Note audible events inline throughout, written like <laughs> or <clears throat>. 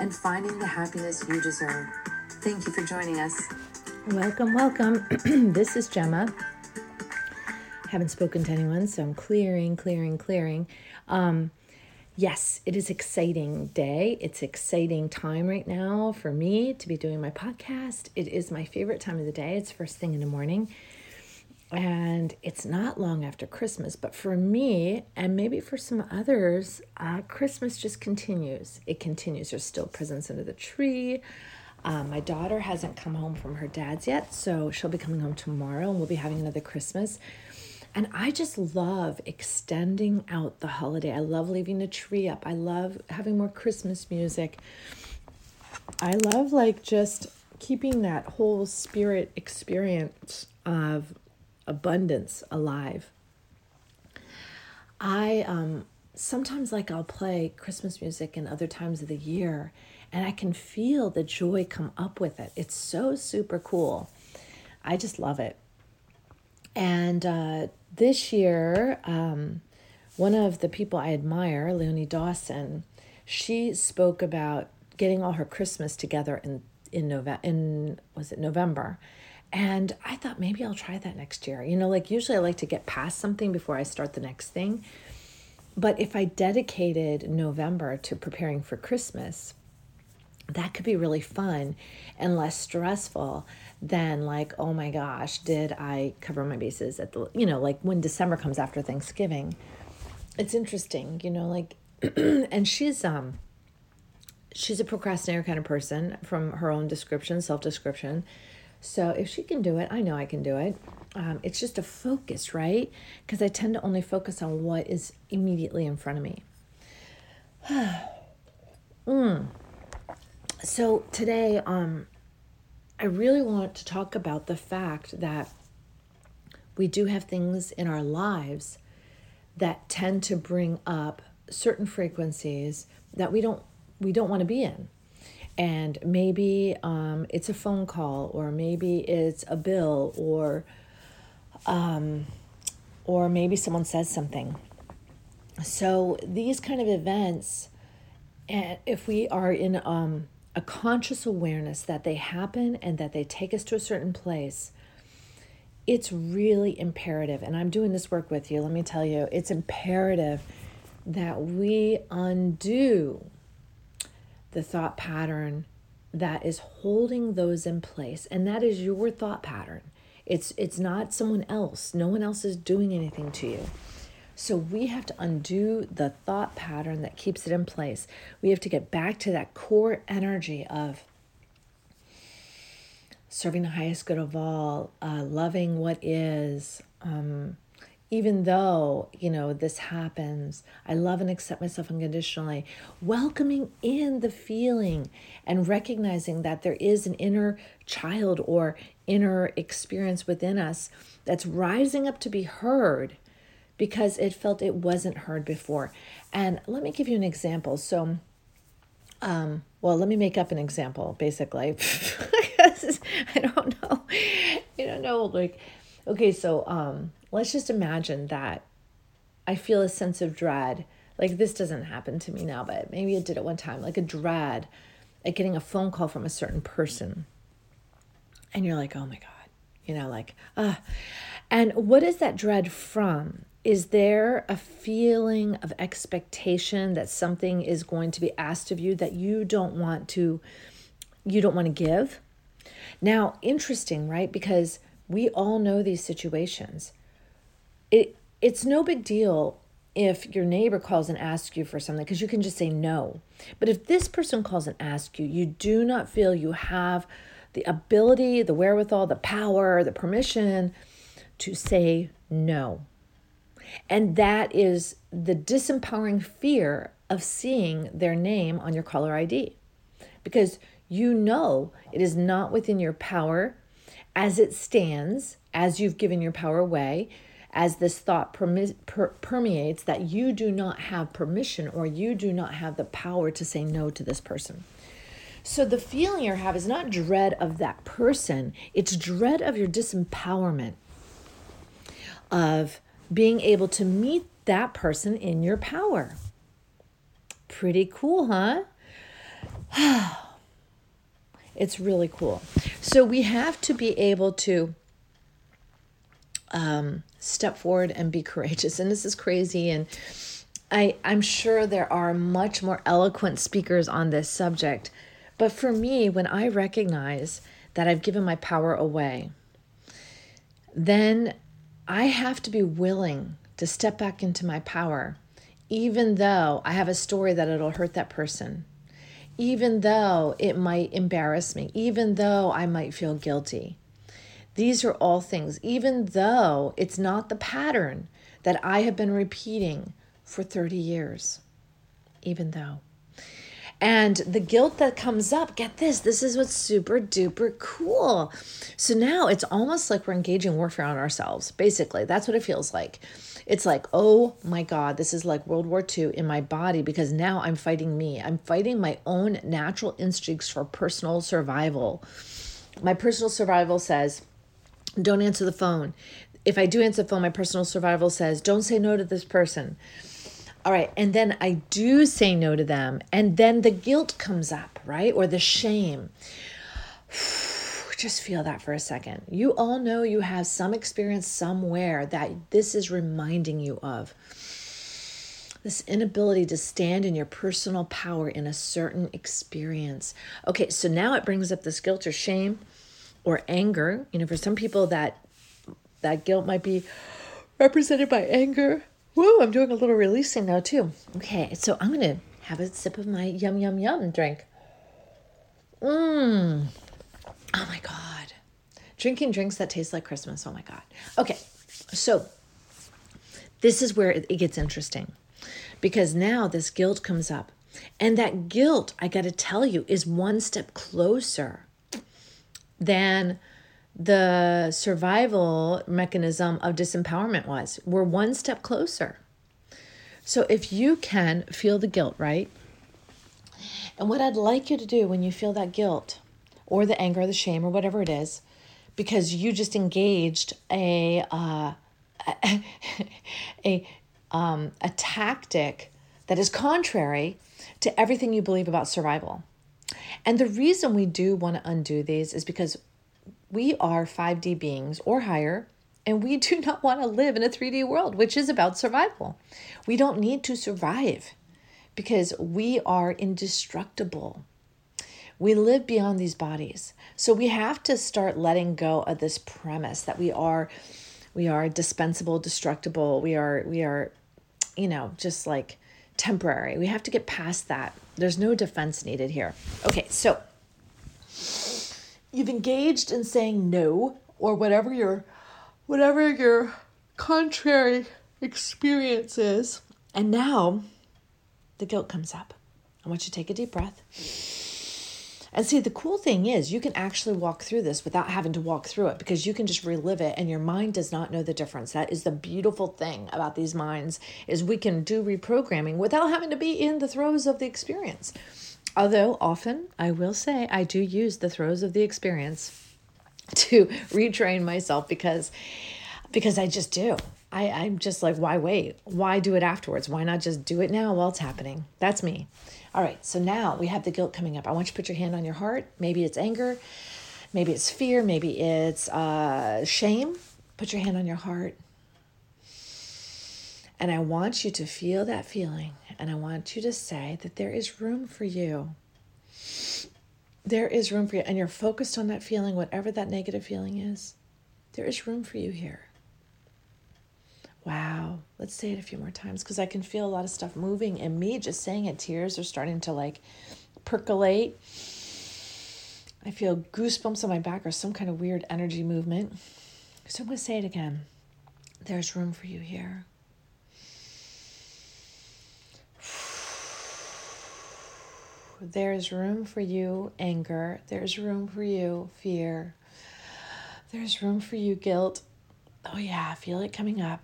and finding the happiness you deserve. Thank you for joining us. Welcome, welcome. <clears throat> this is Gemma. I Haven't spoken to anyone, so I'm clearing, clearing, clearing. Um, yes, it is exciting day. It's exciting time right now for me to be doing my podcast. It is my favorite time of the day. It's first thing in the morning. And it's not long after Christmas, but for me, and maybe for some others, uh, Christmas just continues. It continues. There's still presents under the tree. Um, my daughter hasn't come home from her dad's yet, so she'll be coming home tomorrow and we'll be having another Christmas. And I just love extending out the holiday. I love leaving the tree up. I love having more Christmas music. I love like just keeping that whole spirit experience of abundance alive. I um, sometimes like I'll play Christmas music in other times of the year and I can feel the joy come up with it. It's so super cool. I just love it. And uh, this year, um, one of the people I admire, Leonie Dawson, she spoke about getting all her Christmas together in in November. In was it November? And I thought maybe I'll try that next year. You know, like usually I like to get past something before I start the next thing. But if I dedicated November to preparing for Christmas, that could be really fun and less stressful than like oh my gosh did i cover my bases at the you know like when december comes after thanksgiving it's interesting you know like <clears throat> and she's um she's a procrastinator kind of person from her own description self description so if she can do it i know i can do it. Um, it's just a focus right? Because i tend to only focus on what is immediately in front of me. <sighs> Mm. So today um i really want to talk about the fact that we do have things in our lives that tend to bring up certain frequencies that we don't we don't want to be in and maybe um, it's a phone call or maybe it's a bill or um, or maybe someone says something so these kind of events and if we are in um, a conscious awareness that they happen and that they take us to a certain place, it's really imperative. And I'm doing this work with you. Let me tell you, it's imperative that we undo the thought pattern that is holding those in place. And that is your thought pattern. It's it's not someone else. No one else is doing anything to you. So we have to undo the thought pattern that keeps it in place. We have to get back to that core energy of serving the highest good of all, uh, loving what is. Um, even though, you know, this happens, I love and accept myself unconditionally. Welcoming in the feeling and recognizing that there is an inner child or inner experience within us that's rising up to be heard because it felt it wasn't heard before. And let me give you an example. So, um, well, let me make up an example, basically. <laughs> I don't know. I don't know. Like, okay, so um, let's just imagine that I feel a sense of dread. Like, this doesn't happen to me now, but maybe it did at one time. Like a dread at getting a phone call from a certain person. And you're like, oh my God. You know, like, ah. Uh, and what is that dread from? Is there a feeling of expectation that something is going to be asked of you that you don't want to you don't want to give? Now, interesting, right? Because we all know these situations. It it's no big deal if your neighbor calls and asks you for something because you can just say no. But if this person calls and asks you, you do not feel you have the ability, the wherewithal, the power, the permission to say no. And that is the disempowering fear of seeing their name on your caller ID. Because You know it is not within your power as it stands, as you've given your power away, as this thought per- permeates that you do not have permission or you do not have the power to say no to this person. So the feeling you have is not dread of that person, it's dread of your disempowerment, of being able to meet that person in your power. Pretty cool, huh? <sighs> it's really cool. So we have to be able to um, step forward and be courageous. And this is crazy. And I, I'm sure there are much more eloquent speakers on this subject. But for me, when I recognize that I've given my power away, then I have to be willing to step back into my power, even though I have a story that it'll hurt that person, even though it might embarrass me, even though I might feel guilty. These are all things, even though it's not the pattern that I have been repeating for 30 years, even though. And the guilt that comes up, get this, this is what's super duper cool. So now it's almost like we're engaging warfare on ourselves. Basically, that's what it feels like. It's like, oh my God, this is like World War II in my body because now I'm fighting me. I'm fighting my own natural instincts for personal survival. My personal survival says, don't answer the phone. If I do answer the phone, my personal survival says, don't say no to this person. All right. And then I do say no to them. And then the guilt comes up, right? Or the shame. <sighs> Just feel that for a second. You all know you have some experience somewhere that this is reminding you of. This inability to stand in your personal power in a certain experience. Okay, so now it brings up this guilt or shame or anger. You know, for some people that that guilt might be represented by anger Woo, I'm doing a little releasing now too. Okay, so I'm gonna have a sip of my yum yum yum drink. Mmm. Oh my god. Drinking drinks that taste like Christmas. Oh my god. Okay, so this is where it gets interesting because now this guilt comes up. And that guilt, I got to tell you, is one step closer than the survival mechanism of disempowerment was. We're one step closer. So if you can feel the guilt, right? And what I'd like you to do when you feel that guilt or the anger or the shame or whatever it is, because you just engaged a uh, <laughs> a um, a tactic that is contrary to everything you believe about survival. And the reason we do want to undo these is because we are 5D beings or higher, and we <laughs> do not want to live in a 3D world, which is about survival. We don't need to survive because we are indestructible. We live beyond these bodies. So we have to start letting go of this premise that we are we are dispensable, destructible. We are we are you know, just like temporary. We have to get past that. There's no defense needed here. Okay, so you've engaged in saying no or whatever your whatever your contrary experience is. And now the guilt comes up. I want you to take a deep breath. And see, the cool thing is you can actually walk through this without having to walk through it because you can just relive it and your mind does not know the difference. That is the beautiful thing about these minds is we can do reprogramming without having to be in the throes of the experience. Although often I will say I do use the throes of the experience <laughs> to retrain myself because because I just do. I, I'm just like, why wait? Why do it afterwards? Why not just do it now while it's happening? That's me. All right, so now we have the guilt coming up. I want you to put your hand on your heart. Maybe it's anger, maybe it's fear, maybe it's uh, shame. Put your hand on your heart. And I want you to feel that feeling. And I want you to say that there is room for you. There is room for you. And you're focused on that feeling, whatever that negative feeling is. There is room for you here. Wow. Let's say it a few more times because I can feel a lot of stuff moving. And me just saying it, tears are starting to like percolate. I feel goosebumps on my back or some kind of weird energy movement. So I'm going to say it again. There's room for you here. There's room for you, anger. There's room for you, fear. There's room for you, guilt. Oh, yeah, I feel it coming up.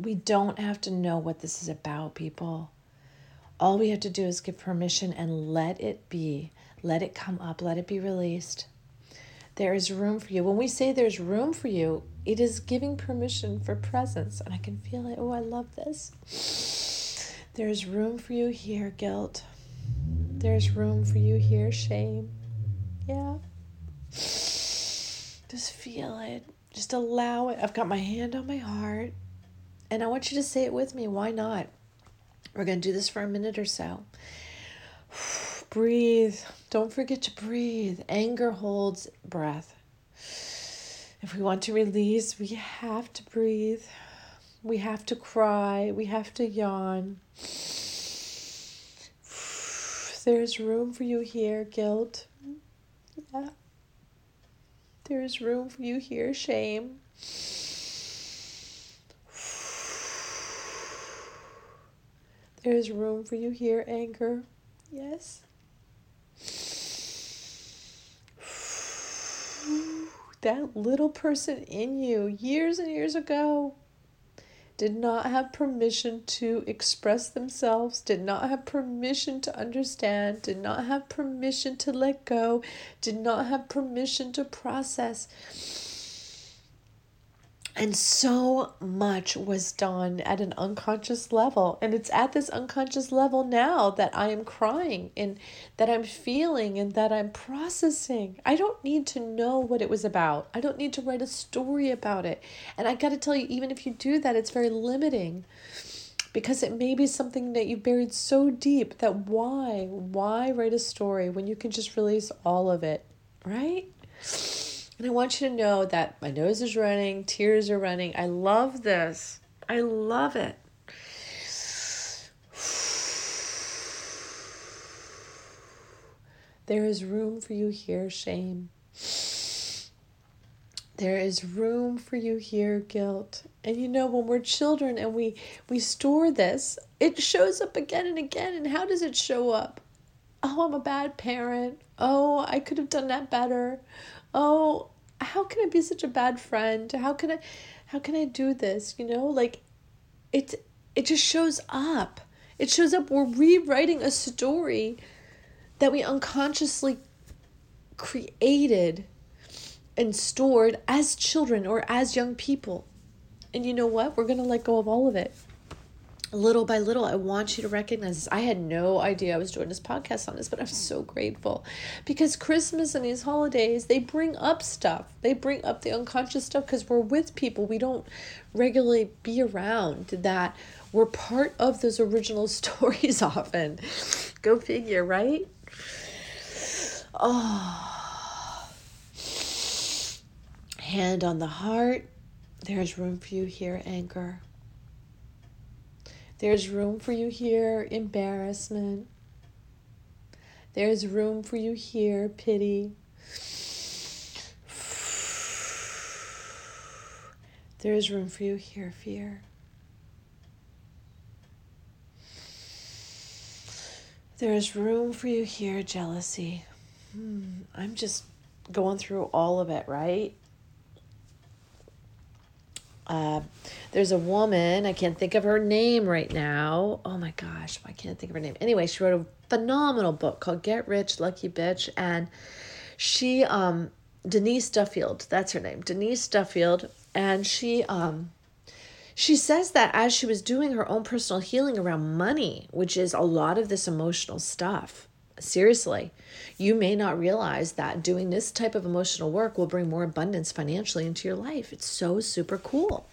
We don't have to know what this is about, people. All we have to do is give permission and let it be. Let it come up. Let it be released. There is room for you. When we say there's room for you, it is giving permission for presence. And I can feel it. Oh, I love this. There's room for you here, guilt. There's room for you here, shame. Yeah. Just feel it. Just allow it. I've got my hand on my heart. And I want you to say it with me. Why not? We're going to do this for a minute or so. <sighs> breathe. Don't forget to breathe. Anger holds breath. If we want to release, we have to breathe. We have to cry. We have to yawn. <sighs> There's room for you here, guilt. Yeah. There's room for you here, shame. There's room for you here, anger. Yes. <sighs> That little person in you, years and years ago, did not have permission to express themselves, did not have permission to understand, did not have permission to let go, did not have permission to process. And so much was done at an unconscious level. And it's at this unconscious level now that I am crying and that I'm feeling and that I'm processing. I don't need to know what it was about. I don't need to write a story about it. And I got to tell you, even if you do that, it's very limiting because it may be something that you buried so deep that why? Why write a story when you can just release all of it, right? And I want you to know that my nose is running, tears are running. I love this. I love it. There is room for you here, shame. There is room for you here, guilt. And you know, when we're children and we we store this, it shows up again and again. And how does it show up? Oh, I'm a bad parent. Oh, I could have done that better. Oh, how can I be such a bad friend? How can I how can I do this? You know, like it it just shows up. It shows up we're rewriting a story that we unconsciously created and stored as children or as young people. And you know what? We're going to let go of all of it little by little, I want you to recognize this. I had no idea I was doing this podcast on this, but I'm so grateful because Christmas and these holidays, they bring up stuff. They bring up the unconscious stuff because we're with people we don't regularly be around that we're part of those original <laughs> stories often. Go figure, right? Oh. Hand on the heart. There's room for you here, anchor. There's room for you here, embarrassment. There's room for you here, pity. There's room for you here, fear. There's room for you here, jealousy. Hmm, I'm just going through all of it, right? Uh, there's a woman, I can't think of her name right now. Oh my gosh, I can't think of her name. Anyway, she wrote a phenomenal book called Get Rich, Lucky Bitch. And she, um, Denise Duffield, that's her name, Denise Duffield. And she, um, she says that as she was doing her own personal healing around money, which is a lot of this emotional stuff, seriously, you may not realize that doing this type of emotional work will bring more abundance financially into your life. It's so super cool.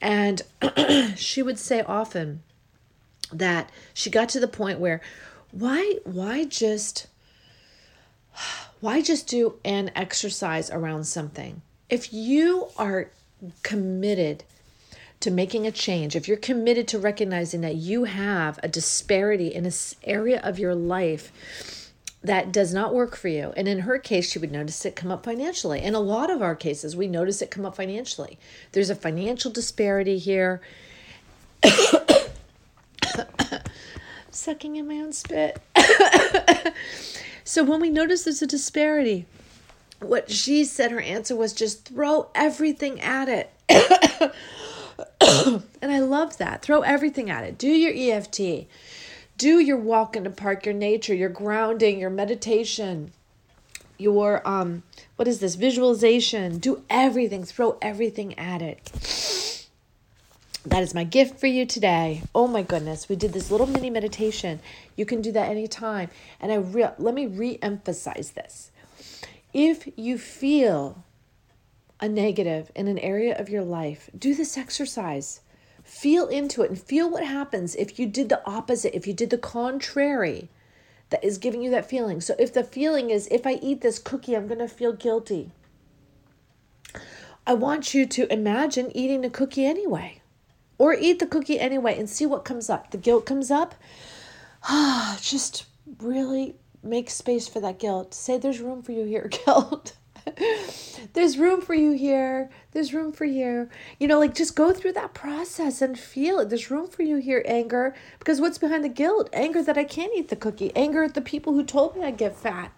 And <clears throat> she would say often that she got to the point where why why just <sighs> why just do an exercise around something? If you are committed to making a change, if you're committed to recognizing that you have a disparity in an area of your life that does not work for you. And in her case, she would notice it come up financially. In a lot of our cases, we notice it come up financially. There's a financial disparity here. <coughs> Sucking in my own spit. <coughs> so when we notice there's a disparity, what she said her answer was just throw everything at it. <coughs> <coughs> and I love that. Throw everything at it. Do your EFT. Do your walk in the park, your nature, your grounding, your meditation, your um what is this? Visualization. Do everything. Throw everything at it. That is my gift for you today. Oh my goodness, we did this little mini meditation. You can do that anytime. And I re- let me re-emphasize this. If you feel a negative in an area of your life, do this exercise. Feel into it and feel what happens if you did the opposite, if you did the contrary that is giving you that feeling. So if the feeling is, if I eat this cookie, I'm going to feel guilty. I want you to imagine eating the cookie anyway, or eat the cookie anyway and see what comes up. The guilt comes up. Ah, <sighs> just really make space for that guilt. Say, there's room for you here, <laughs> guilt. <laughs> There's room for you here. There's room for you. You know, like just go through that process and feel it. There's room for you here, anger. Because what's behind the guilt? Anger that I can't eat the cookie. Anger at the people who told me I'd get fat.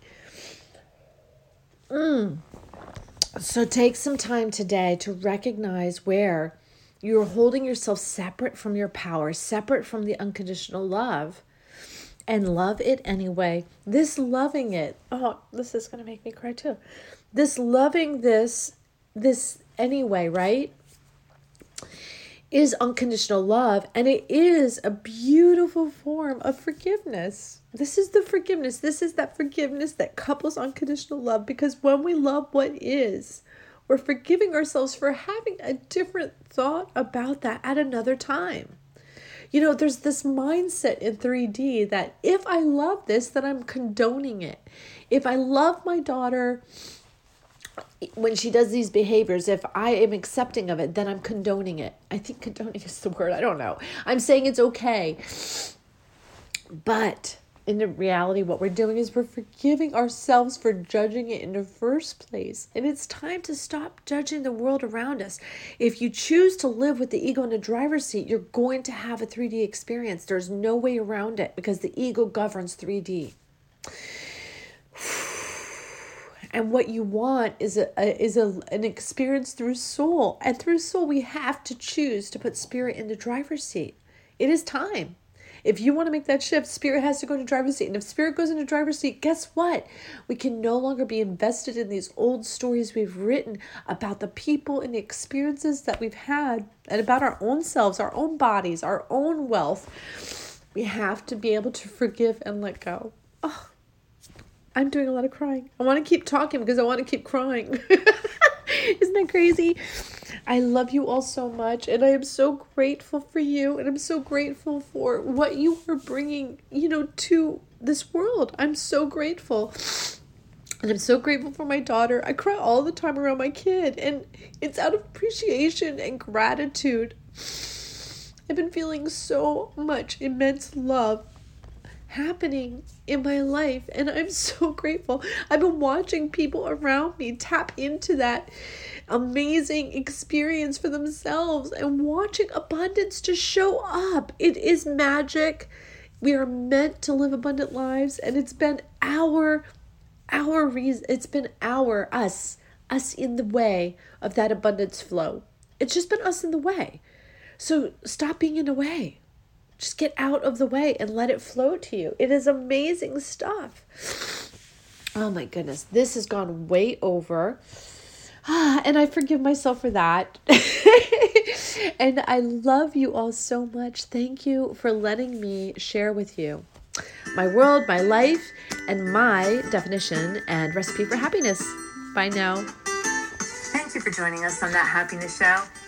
Mm. So take some time today to recognize where you're holding yourself separate from your power, separate from the unconditional love and love it anyway. This loving it, oh, this is going to make me cry too this loving this this anyway, right? Is unconditional love and it is a beautiful form of forgiveness. This is the forgiveness. This is that forgiveness that couples unconditional love because when we love what is, we're forgiving ourselves for having a different thought about that at another time. You know, there's this mindset in 3D that if I love this, then I'm condoning it. If I love my daughter, when she does these behaviors, if I am accepting of it, then I'm condoning it. I think condoning <laughs> is the word. I don't know. I'm saying it's okay. But in the reality, what we're doing is we're forgiving ourselves for judging it in the first place. And it's time to stop judging the world around us. If you choose to live with the ego in the driver's seat, you're going to have a 3D experience. There's no way around it because the ego governs 3D and what you want is a, a, is a an experience through soul. And through soul we have to choose to put spirit in the driver's seat. It is time. If you want to make that shift spirit has to go into driver's seat. And if spirit goes into driver's seat guess what? We can no longer be invested in these old stories we've written about the people and the experiences that we've had and about our own selves our own bodies our own wealth. We have to be able to forgive and let go I'm doing a lot of crying. I want to keep talking because I want to keep crying. <laughs> Isn't that crazy? I love you all so much, and I am so grateful for you, and I'm so grateful for what you are bringing, you know, to this world. I'm so grateful. And I'm so grateful for my daughter. I cry all the time around my kid, and it's out of appreciation and gratitude. I've been feeling so much immense love happening in my life and I'm <laughs> so grateful. I've been watching people around me tap into that amazing experience for themselves and watching abundance just show up. It is magic. We are meant to live abundant lives and it's been our our reason it's been our us us in the way of that abundance flow. It's just been us in the way. So stop being in the way. Just get out of the way and let it flow to you. It is amazing stuff. Oh my goodness, this has gone way over. Ah, <sighs> and I forgive myself for that. <laughs> and I love you all so much. Thank you for letting me share with you my world, my life, and my definition and recipe for happiness. Bye now. Thank you for joining us on That Happiness Show.